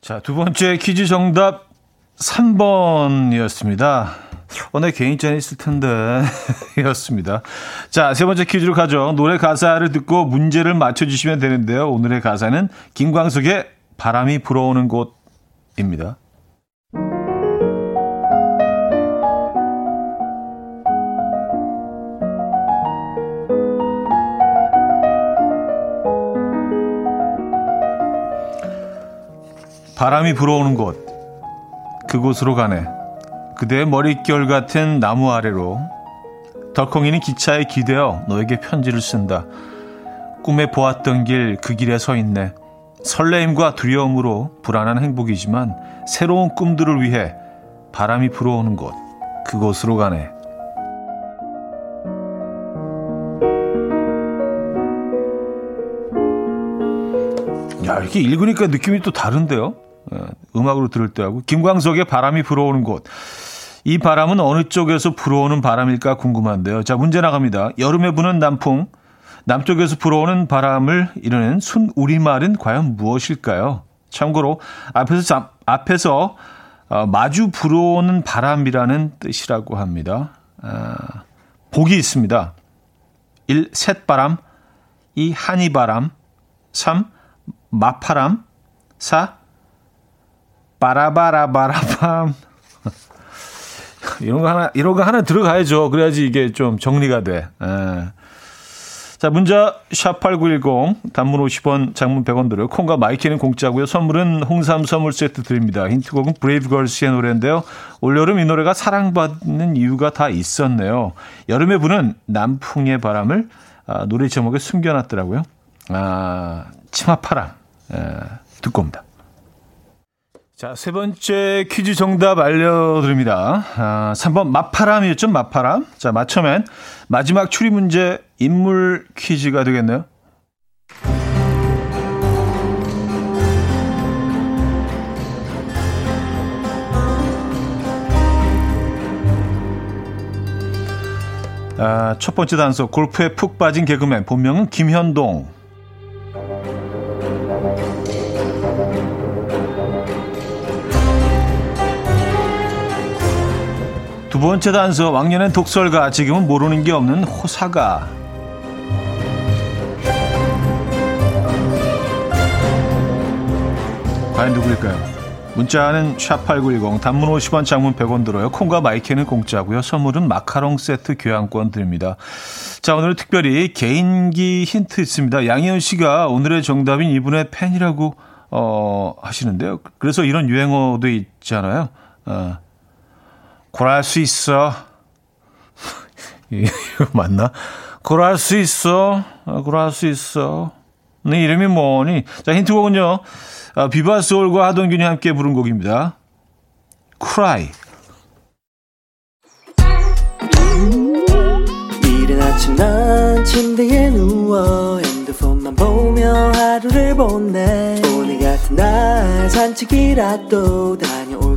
자, 두 번째 퀴즈 정답 3번이었습니다. 어, 내 개인 잔이 있을 텐데. [laughs] 였습니다. 자, 세 번째 퀴즈로 가죠. 노래 가사를 듣고 문제를 맞춰주시면 되는데요. 오늘의 가사는 김광석의 바람이 불어오는 곳입니다. 바람이 불어오는 곳. 그곳으로 가네. 그대의 머릿결 같은 나무 아래로. 덜컹이는 기차에 기대어 너에게 편지를 쓴다. 꿈에 보았던 길 그 길에 서 있네. 설레임과 두려움으로 불안한 행복이지만 새로운 꿈들을 위해 바람이 불어오는 곳. 그곳으로 가네. 야, 이렇게 읽으니까 느낌이 또 다른데요? 예, 음악으로 들을 때하고 김광석의 바람이 불어오는 곳. 이 바람은 어느 쪽에서 불어오는 바람일까 궁금한데요. 자, 문제 나갑니다. 여름에 부는 남풍, 남쪽에서 불어오는 바람을 이르는 순 우리말은 과연 무엇일까요? 참고로 앞에서 앞에서 어, 마주 불어오는 바람이라는 뜻이라고 합니다. 아, 복이 있습니다. 1. 샛바람 2. 하늬바람 3. 마파람 4. 빠라바라바라밤. 이런 거 하나, 이런 거 하나 들어가야죠. 그래야지 이게 좀 정리가 돼. 에. 예. 자, 문자 샵8910 단문 50원, 장문 100원 들어요. 콩과 마이K는 공짜고요. 선물은 홍삼 선물 세트 드립니다. 힌트곡은 브레이브걸스의 노래인데요. 올여름 이 노래가 사랑받는 이유가 다 있었네요. 여름에 부는 남풍의 바람을 아, 노래 제목에 숨겨놨더라고요. 아, 치마파람. 에, 듣고 옵니다. 자, 세 번째 퀴즈 정답 알려드립니다. 아, 3번 마파람이었죠, 마파람. 자, 맞춰면 마지막 추리 문제 인물 퀴즈가 되겠네요. 아, 첫 번째 단서 골프에 푹 빠진 개그맨 본명은 김현동 두 번째 단서 왕년엔 독설가 지금은 모르는 게 없는 호사가 과연 누구일까요? 문자는 샵8910 단문 50원 장문 100원 들어요. 콩과 마이크는 공짜고요. 선물은 마카롱 세트 교환권 드립니다. 자 오늘 특별히 개인기 힌트 있습니다. 양희은 씨가 오늘의 정답인 이분의 팬이라고 어, 하시는데요. 그래서 이런 유행어도 있잖아요. 어, 고랄 수 있어. [laughs] 이거 맞나? 고랄 수 있어. 아, 고랄 수 있어. 네 이름이 뭐니? 자, 힌트곡은요. 아, 비바 소울과 하동균이 함께 부른 곡입니다. Cry. 이른 아침 난 침대에 누워 핸드폰만 보며 하루를 보내 오늘 같은 날 산책이라도 다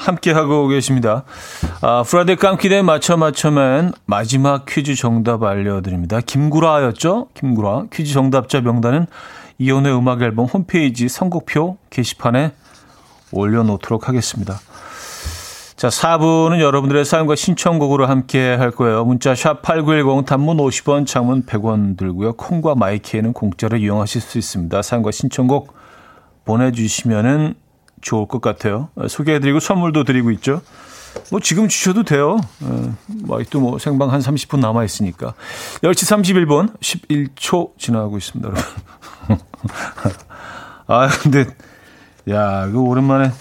함께하고 계십니다. 아, Friday 깜퀴day 맞춰 맞춰맨 마지막 퀴즈 정답 알려드립니다. 김구라였죠? 김구라. 퀴즈 정답자 명단은 이현우의 음악 앨범 홈페이지 선곡표 게시판에 올려놓도록 하겠습니다. 자, 4부는 여러분들의 사연과 신청곡으로 함께 할 거예요. 문자 샵 8910 단문 50원, 장문 100원 들고요. 콩과 마이K에는 공짜로 이용하실 수 있습니다. 사연과 신청곡 보내주시면은 좋을 것 같아요. 소개해드리고 선물도 드리고 있죠. 뭐 지금 주셔도 돼요. 뭐 아직도 뭐 생방 한 30분 남아 있으니까. 10시 31분 11초 지나가고 있습니다, 여러분. [laughs] 아, 근데 야, 그 오랜만에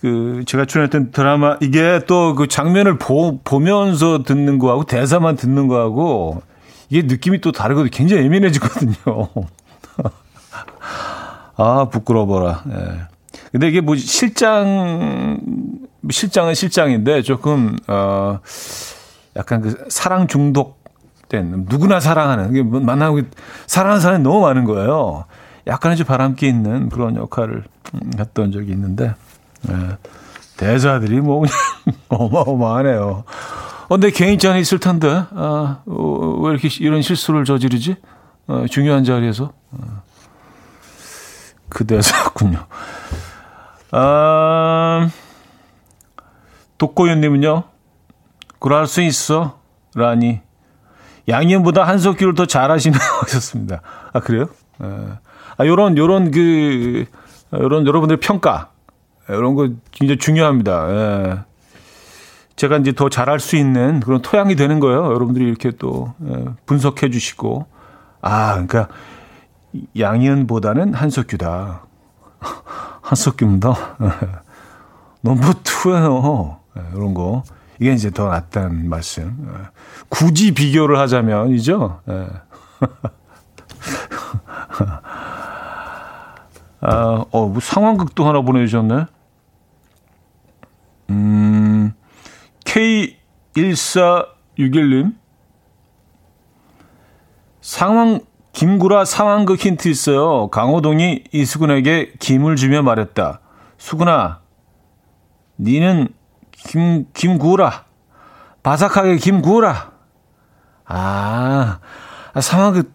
그 제가 출연했던 드라마 이게 또 그 장면을 보, 보면서 듣는 거하고 대사만 듣는 거하고 이게 느낌이 또 다르거든요. 굉장히 예민해지거든요. [laughs] 아, 부끄러워라. 예. 근데 이게 뭐 실장 실장은 실장인데 조금 어 약간 그 사랑 중독된 누구나 사랑하는 이게 뭐 만나고 사랑하는 사람이 너무 많은 거예요. 약간의 좀 바람기 있는 그런 역할을 했던 적이 있는데 예. 대사들이 뭐 그냥 [laughs] 어마어마하네요. 어, 근데 개인전이 있을 텐데 아, 어, 왜 이렇게 이런 실수를 저지르지? 어, 중요한 자리에서 어. 그 대사군요. 아, 독고윤님은요, 그럴 수 있어. 라니. 양현보다 한석규를 더 잘하시네요. [laughs] 하셨습니다. 아, 그래요? 에. 아, 요런, 요런 그, 요런 여러분들의 평가. 이런 거 진짜 중요합니다. 예. 제가 이제 더 잘할 수 있는 그런 토양이 되는 거예요. 여러분들이 이렇게 또 예, 분석해 주시고. 아, 그러니까 양현보다는 한석규다. 한석규입니다. 넘버 투예요. 이런 거. 이게 이제 더 낫다는 말씀. 굳이 비교를 하자면 이죠. [laughs] 아, 어, 뭐 상황극도 하나 보내주셨네. 음, K1461님. 상황, 김구라 상황극 힌트 있어요. 강호동이 이수근에게 김을 주며 말했다. 수근아, 니는 김, 김구라. 바삭하게 김구라. 아, 아 상황극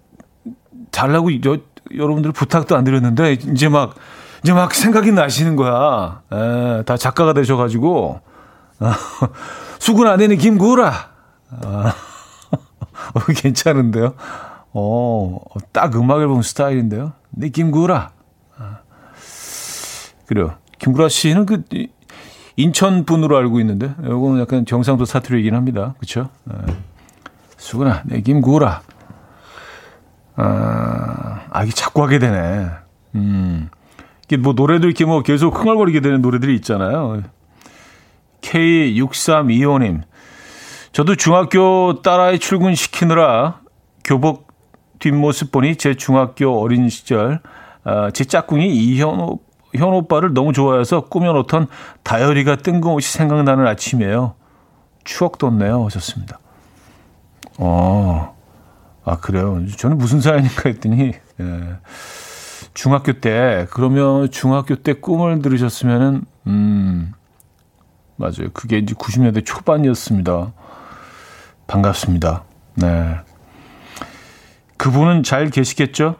잘라고 여, 여러분들 부탁도 안 드렸는데, 이제 막, 이제 막 생각이 나시는 거야. 에, 다 작가가 되셔가지고. [laughs] 수근 안에는 김구라. 아, 어, [laughs] 괜찮은데요? 어, 딱 음악 앨범 스타일인데요. 네, 김구라. 아. 그래요. 김구라 씨는 그, 인천 분으로 알고 있는데, 요거는 약간 경상도 사투리이긴 합니다. 그쵸? 아. 수근아, 네, 김구라. 아, 아, 이게 자꾸 하게 되네. 음. 이게 뭐 노래도 이렇게 뭐 계속 흥얼거리게 되는 노래들이 있잖아요. K6325님. 저도 중학교 딸아이 출근시키느라 교복 뒷모습 보니 제 중학교 어린 시절 아, 제 짝꿍이 이현 현 오빠를 너무 좋아해서 꾸며놓던 다이어리가 뜬금없이 생각나는 아침이에요. 추억 돋네요. 하셨습니다. 어, 아, 그래요. 저는 무슨 사연인가 했더니, 예. 중학교 때, 그러면 중학교 때 꿈을 들으셨으면은, 음, 맞아요. 그게 이제 90년대 초반이었습니다. 반갑습니다. 네. 그분은 잘 계시겠죠?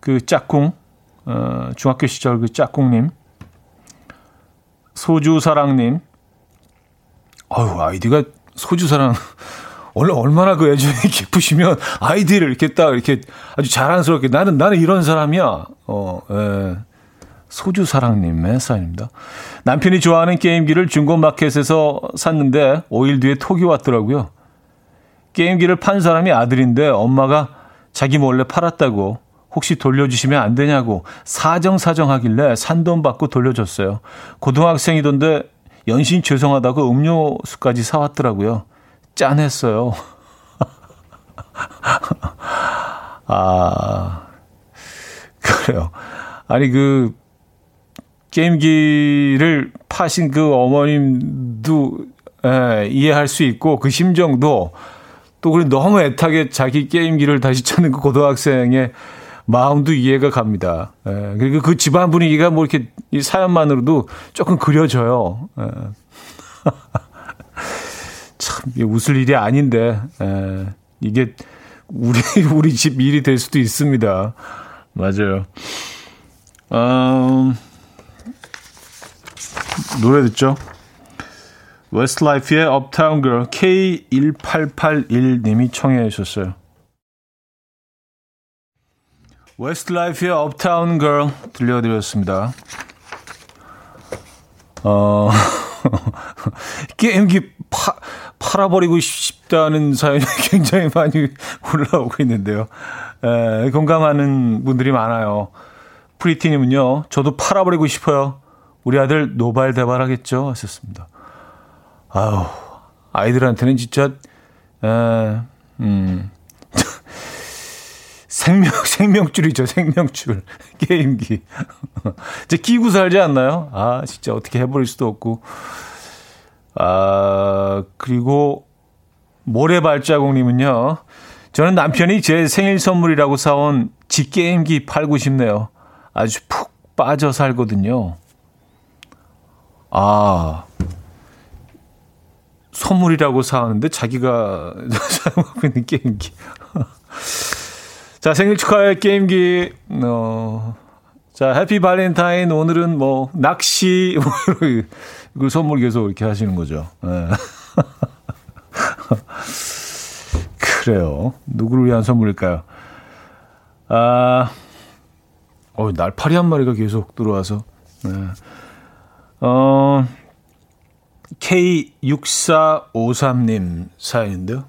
그 짝꿍, 어, 중학교 시절 그 짝꿍님, 소주사랑님, 어유 아이디가 소주사랑, [laughs] 원래 얼마나 그 애정이 깊으시면 아이디를 이렇게 딱 이렇게 아주 자랑스럽게 나는, 나는 이런 사람이야. 어, 예. 소주사랑님의 사연입니다. 남편이 좋아하는 게임기를 중고마켓에서 샀는데 5일 뒤에 톡이 왔더라고요. 게임기를 판 사람이 아들인데 엄마가 자기 몰래 팔았다고 혹시 돌려주시면 안 되냐고 사정사정 하길래 산돈 받고 돌려줬어요. 고등학생이던데 연신 죄송하다고 음료수까지 사왔더라고요. 짠했어요. [laughs] 아, 그래요. 아니, 그, 게임기를 파신 그 어머님도 예, 이해할 수 있고 그 심정도 또 그리 너무 애타게 자기 게임기를 다시 찾는 그 고등학생의 마음도 이해가 갑니다. 예, 그리고 그 집안 분위기가 뭐 이렇게 이 사연만으로도 조금 그려져요. 예. [laughs] 참 웃을 일이 아닌데 예, 이게 우리 [laughs] 우리 집 일이 될 수도 있습니다. 맞아요. 음, 노래 듣죠? 웨스트라이프의 Uptown Girl K1881님이 청해 주셨어요. 웨스트라이프의 Uptown Girl 들려드렸습니다. 어, [laughs] 게임기 파, 팔아버리고 싶다는 사연이 [laughs] 굉장히 많이 올라오고 있는데요. 에, 공감하는 분들이 많아요. 프리티님은요, 저도 팔아버리고 싶어요. 우리 아들 노발대발하겠죠? 하셨습니다. 아우, 아이들한테는 진짜, 에, 음, [laughs] 생명, 생명줄이죠, 생명줄. [laughs] 게임기. [laughs] 이제 끼고 살지 않나요? 아, 진짜 어떻게 해버릴 수도 없고. 아, 그리고 모래 발자국님은요. 저는 남편이 제 생일 선물이라고 사온 집게임기 팔고 싶네요. 아주 푹 빠져 살거든요. 아, 선물이라고 사왔는데 자기가 [laughs] 사용하고 있는 게임기. [laughs] 자, 생일 축하해 게임기. 어, 자, 해피 발렌타인. 오늘은 뭐, 낚시, [laughs] 뭐, 그 선물 계속 이렇게 하시는 거죠. 네. 그래요. 누구를 위한 선물일까요? 아, 어, 날파리 한 마리가 계속 들어와서. 네. 어, K6453님 사연인데요.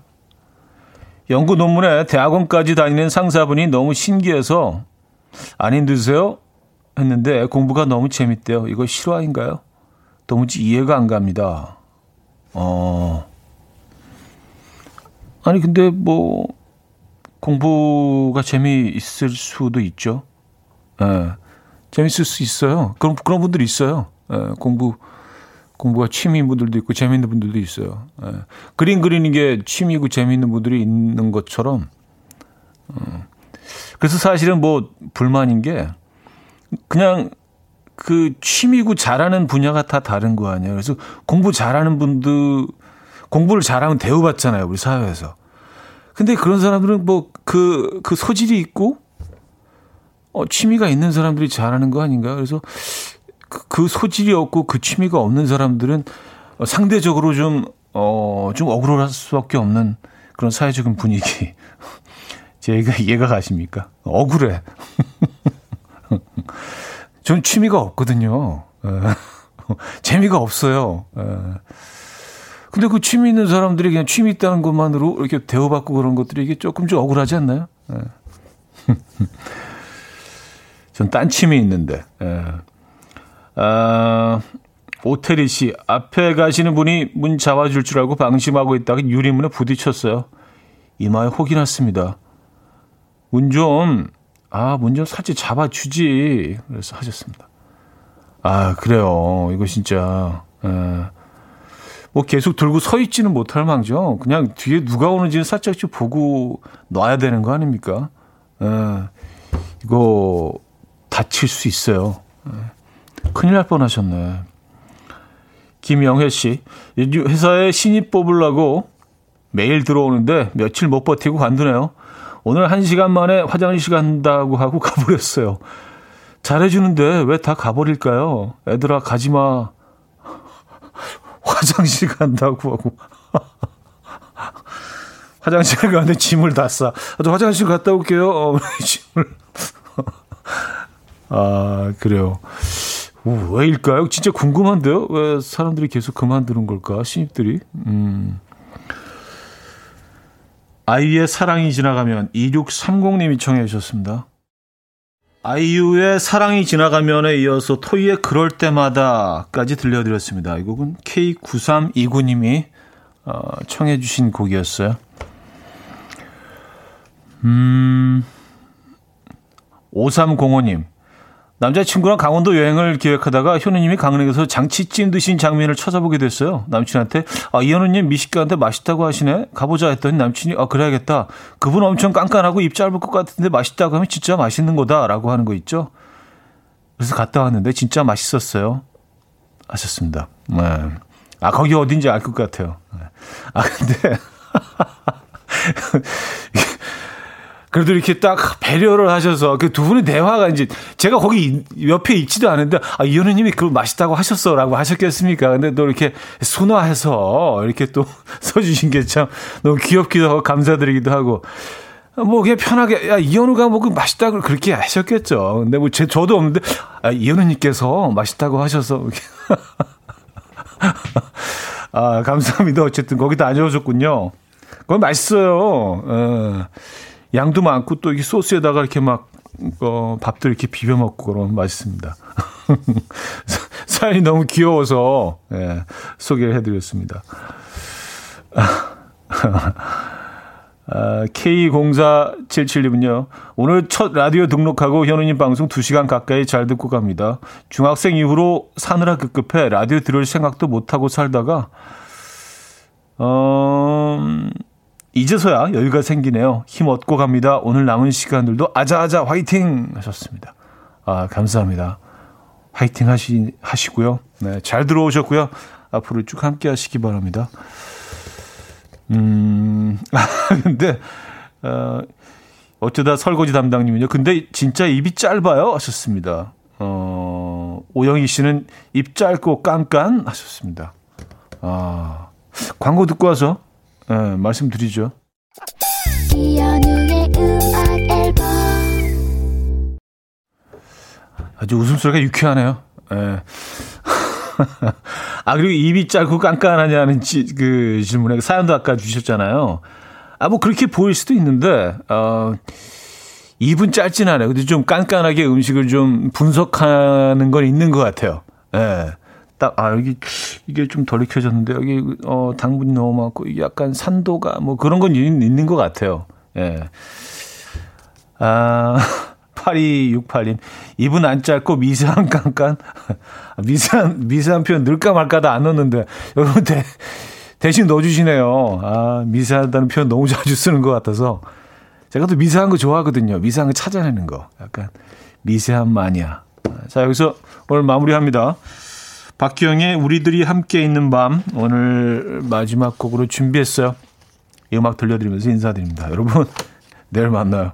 연구 논문에 대학원까지 다니는 상사분이 너무 신기해서 안 힘드세요? 했는데 공부가 너무 재밌대요. 이거 실화인가요? 도무지 이해가 안 갑니다. 어. 아니, 근데 뭐, 공부가 재미있을 수도 있죠. 예. 재밌을 수 있어요. 그런, 그런 분들이 있어요. 예, 공부, 공부가 취미인 분들도 있고 재미있는 분들도 있어요. 예. 그림 그리는 게 취미고 재미있는 분들이 있는 것처럼. 어. 그래서 사실은 뭐 불만인 게 그냥 그 취미고 잘하는 분야가 다 다른 거 아니에요. 그래서 공부 잘하는 분들 공부를 잘하면 대우받잖아요, 우리 사회에서. 근데 그런 사람들은 뭐 그그 그 소질이 있고 어 취미가 있는 사람들이 잘하는 거 아닌가? 그래서 그, 그 소질이 없고 그 취미가 없는 사람들은 상대적으로 좀 어, 좀 억울할 수밖에 없는 그런 사회적인 분위기. [laughs] 제가 이해가 가십니까? 억울해. [laughs] 전 취미가 없거든요. 예. [laughs] 재미가 없어요. 예. 근데 그 취미 있는 사람들이 그냥 취미 있다는 것만으로 이렇게 대우받고 그런 것들이 이게 조금 좀 억울하지 않나요? 예. 전딴 취미 있는데. 아, 오태리 씨, 앞에 가시는 분이 문 잡아줄 줄 알고 방심하고 있다가 유리문에 부딪혔어요. 이마에 혹이 났습니다. 문 좀, 아, 먼저 살짝 잡아주지. 그래서 하셨습니다. 아, 그래요. 이거 진짜, 에. 예. 뭐 계속 들고 서 있지는 못할 망정. 그냥 뒤에 누가 오는지는 살짝씩 보고 놔야 되는 거 아닙니까? 에. 예. 이거 다칠 수 있어요. 에. 예. 큰일 날 뻔 하셨네. 김영혜 씨, 회사에 신입 뽑으려고 매일 들어오는데 며칠 못 버티고 관두네요. 오늘 한 시간 만에 화장실 간다고 하고 [laughs] 가버렸어요. 잘해주는데 왜 다 가버릴까요? 애들아, 가지 마. [laughs] 화장실 간다고 하고. [laughs] 화장실 가는데 짐을 다 싸. 저 화장실 갔다 올게요. 어, 짐을. 아, 그래요. 오, 왜일까요? 진짜 궁금한데요? 왜 사람들이 계속 그만두는 걸까? 신입들이? 음. 아이유의 사랑이 지나가면 2630님이 청해 주셨습니다. 아이유의 사랑이 지나가면에 이어서 토이의 그럴 때마다까지 들려드렸습니다. 이 곡은 K9329님이 어, 청해 주신 곡이었어요. 음, 5305님. 남자친구랑 강원도 여행을 기획하다가 현우님이 강릉에서 장치찜 드신 장면을 찾아보게 됐어요. 남친한테 아 이현우님 미식가한테 맛있다고 하시네. 가보자 했더니 남친이 아 그래야겠다. 그분 엄청 깐깐하고 입 짧을 것 같은데 맛있다고 하면 진짜 맛있는 거다라고 하는 거 있죠. 그래서 갔다 왔는데 진짜 맛있었어요. 하셨습니다. 네. 아 거기 어딘지 알 것 같아요. 네. 아 근데 [laughs] 그래도 이렇게 딱 배려를 하셔서 그 두 분의 대화가 이제 제가 거기 옆에 있지도 않은데 아 이현우님이 그걸 맛있다고 하셨어라고 하셨겠습니까? 근데 또 이렇게 순화해서 이렇게 또 [laughs] 써주신 게 참 너무 귀엽기도 하고 감사드리기도 하고 뭐 그냥 편하게 야 이현우가 뭐 그 맛있다고 그렇게 하셨겠죠. 근데 뭐 제 저도 없는데 아 이현우님께서 맛있다고 하셔서 [laughs] 아 감사합니다. 어쨌든 거기 다녀오셨군요. 그건 맛있어요. 어. 양도 많고 또이 소스에다가 이렇게 막 어, 밥도 이렇게 비벼 먹고 그러면 맛있습니다. [laughs] 사연이 너무 귀여워서 예, 소개를 해드렸습니다. [laughs] 아, K0477님은요, 오늘 첫 라디오 등록하고 현우님 방송 2시간 가까이 잘 듣고 갑니다. 중학생 이후로 사느라 급급해 라디오 들을 생각도 못하고 살다가, 어, 이제서야 여유가 생기네요. 힘 얻고 갑니다. 오늘 남은 시간들도 아자아자 화이팅 하셨습니다. 아, 감사합니다. 화이팅 하시, 하시고요. 네, 잘 들어오셨고요. 앞으로 쭉 함께 하시기 바랍니다. 음, [laughs] 근데, 어, 어쩌다 설거지 담당님은요. 근데 진짜 입이 짧아요. 하셨습니다. 어, 오영희 씨는 입 짧고 깐깐 하셨습니다. 아, 광고 듣고 와서 네, 말씀드리죠. 아주 웃음소리가 유쾌하네요. 네. [laughs] 아, 그리고 입이 짧고 깐깐하냐는 지, 그 질문에 사연도 아까 주셨잖아요. 아, 뭐 그렇게 보일 수도 있는데, 어, 입은 짧진 않아요. 근데 좀 깐깐하게 음식을 좀 분석하는 건 있는 것 같아요. 예. 네. 딱, 아, 여기, 이게 좀 덜 익혀졌는데, 여기, 어, 당분이 너무 많고, 약간 산도가, 뭐 그런 건 있는 것 같아요. 예. 아, [laughs] 8268님. 입은 안 짧고 미세한 깐깐. 미세한, 미세한 표현 늘까 말까다 안 넣었는데, 여러분 대, 대신 넣어주시네요. 아, 미세하다는 표현 너무 자주 쓰는 것 같아서. 제가 또 미세한 거 좋아하거든요. 미세한 거 찾아내는 거. 약간 미세한 마니아. 자, 여기서 오늘 마무리합니다. 박기영의 우리들이 함께 있는 밤 오늘 마지막 곡으로 준비했어요. 이 음악 들려드리면서 인사드립니다. 여러분 내일 만나요.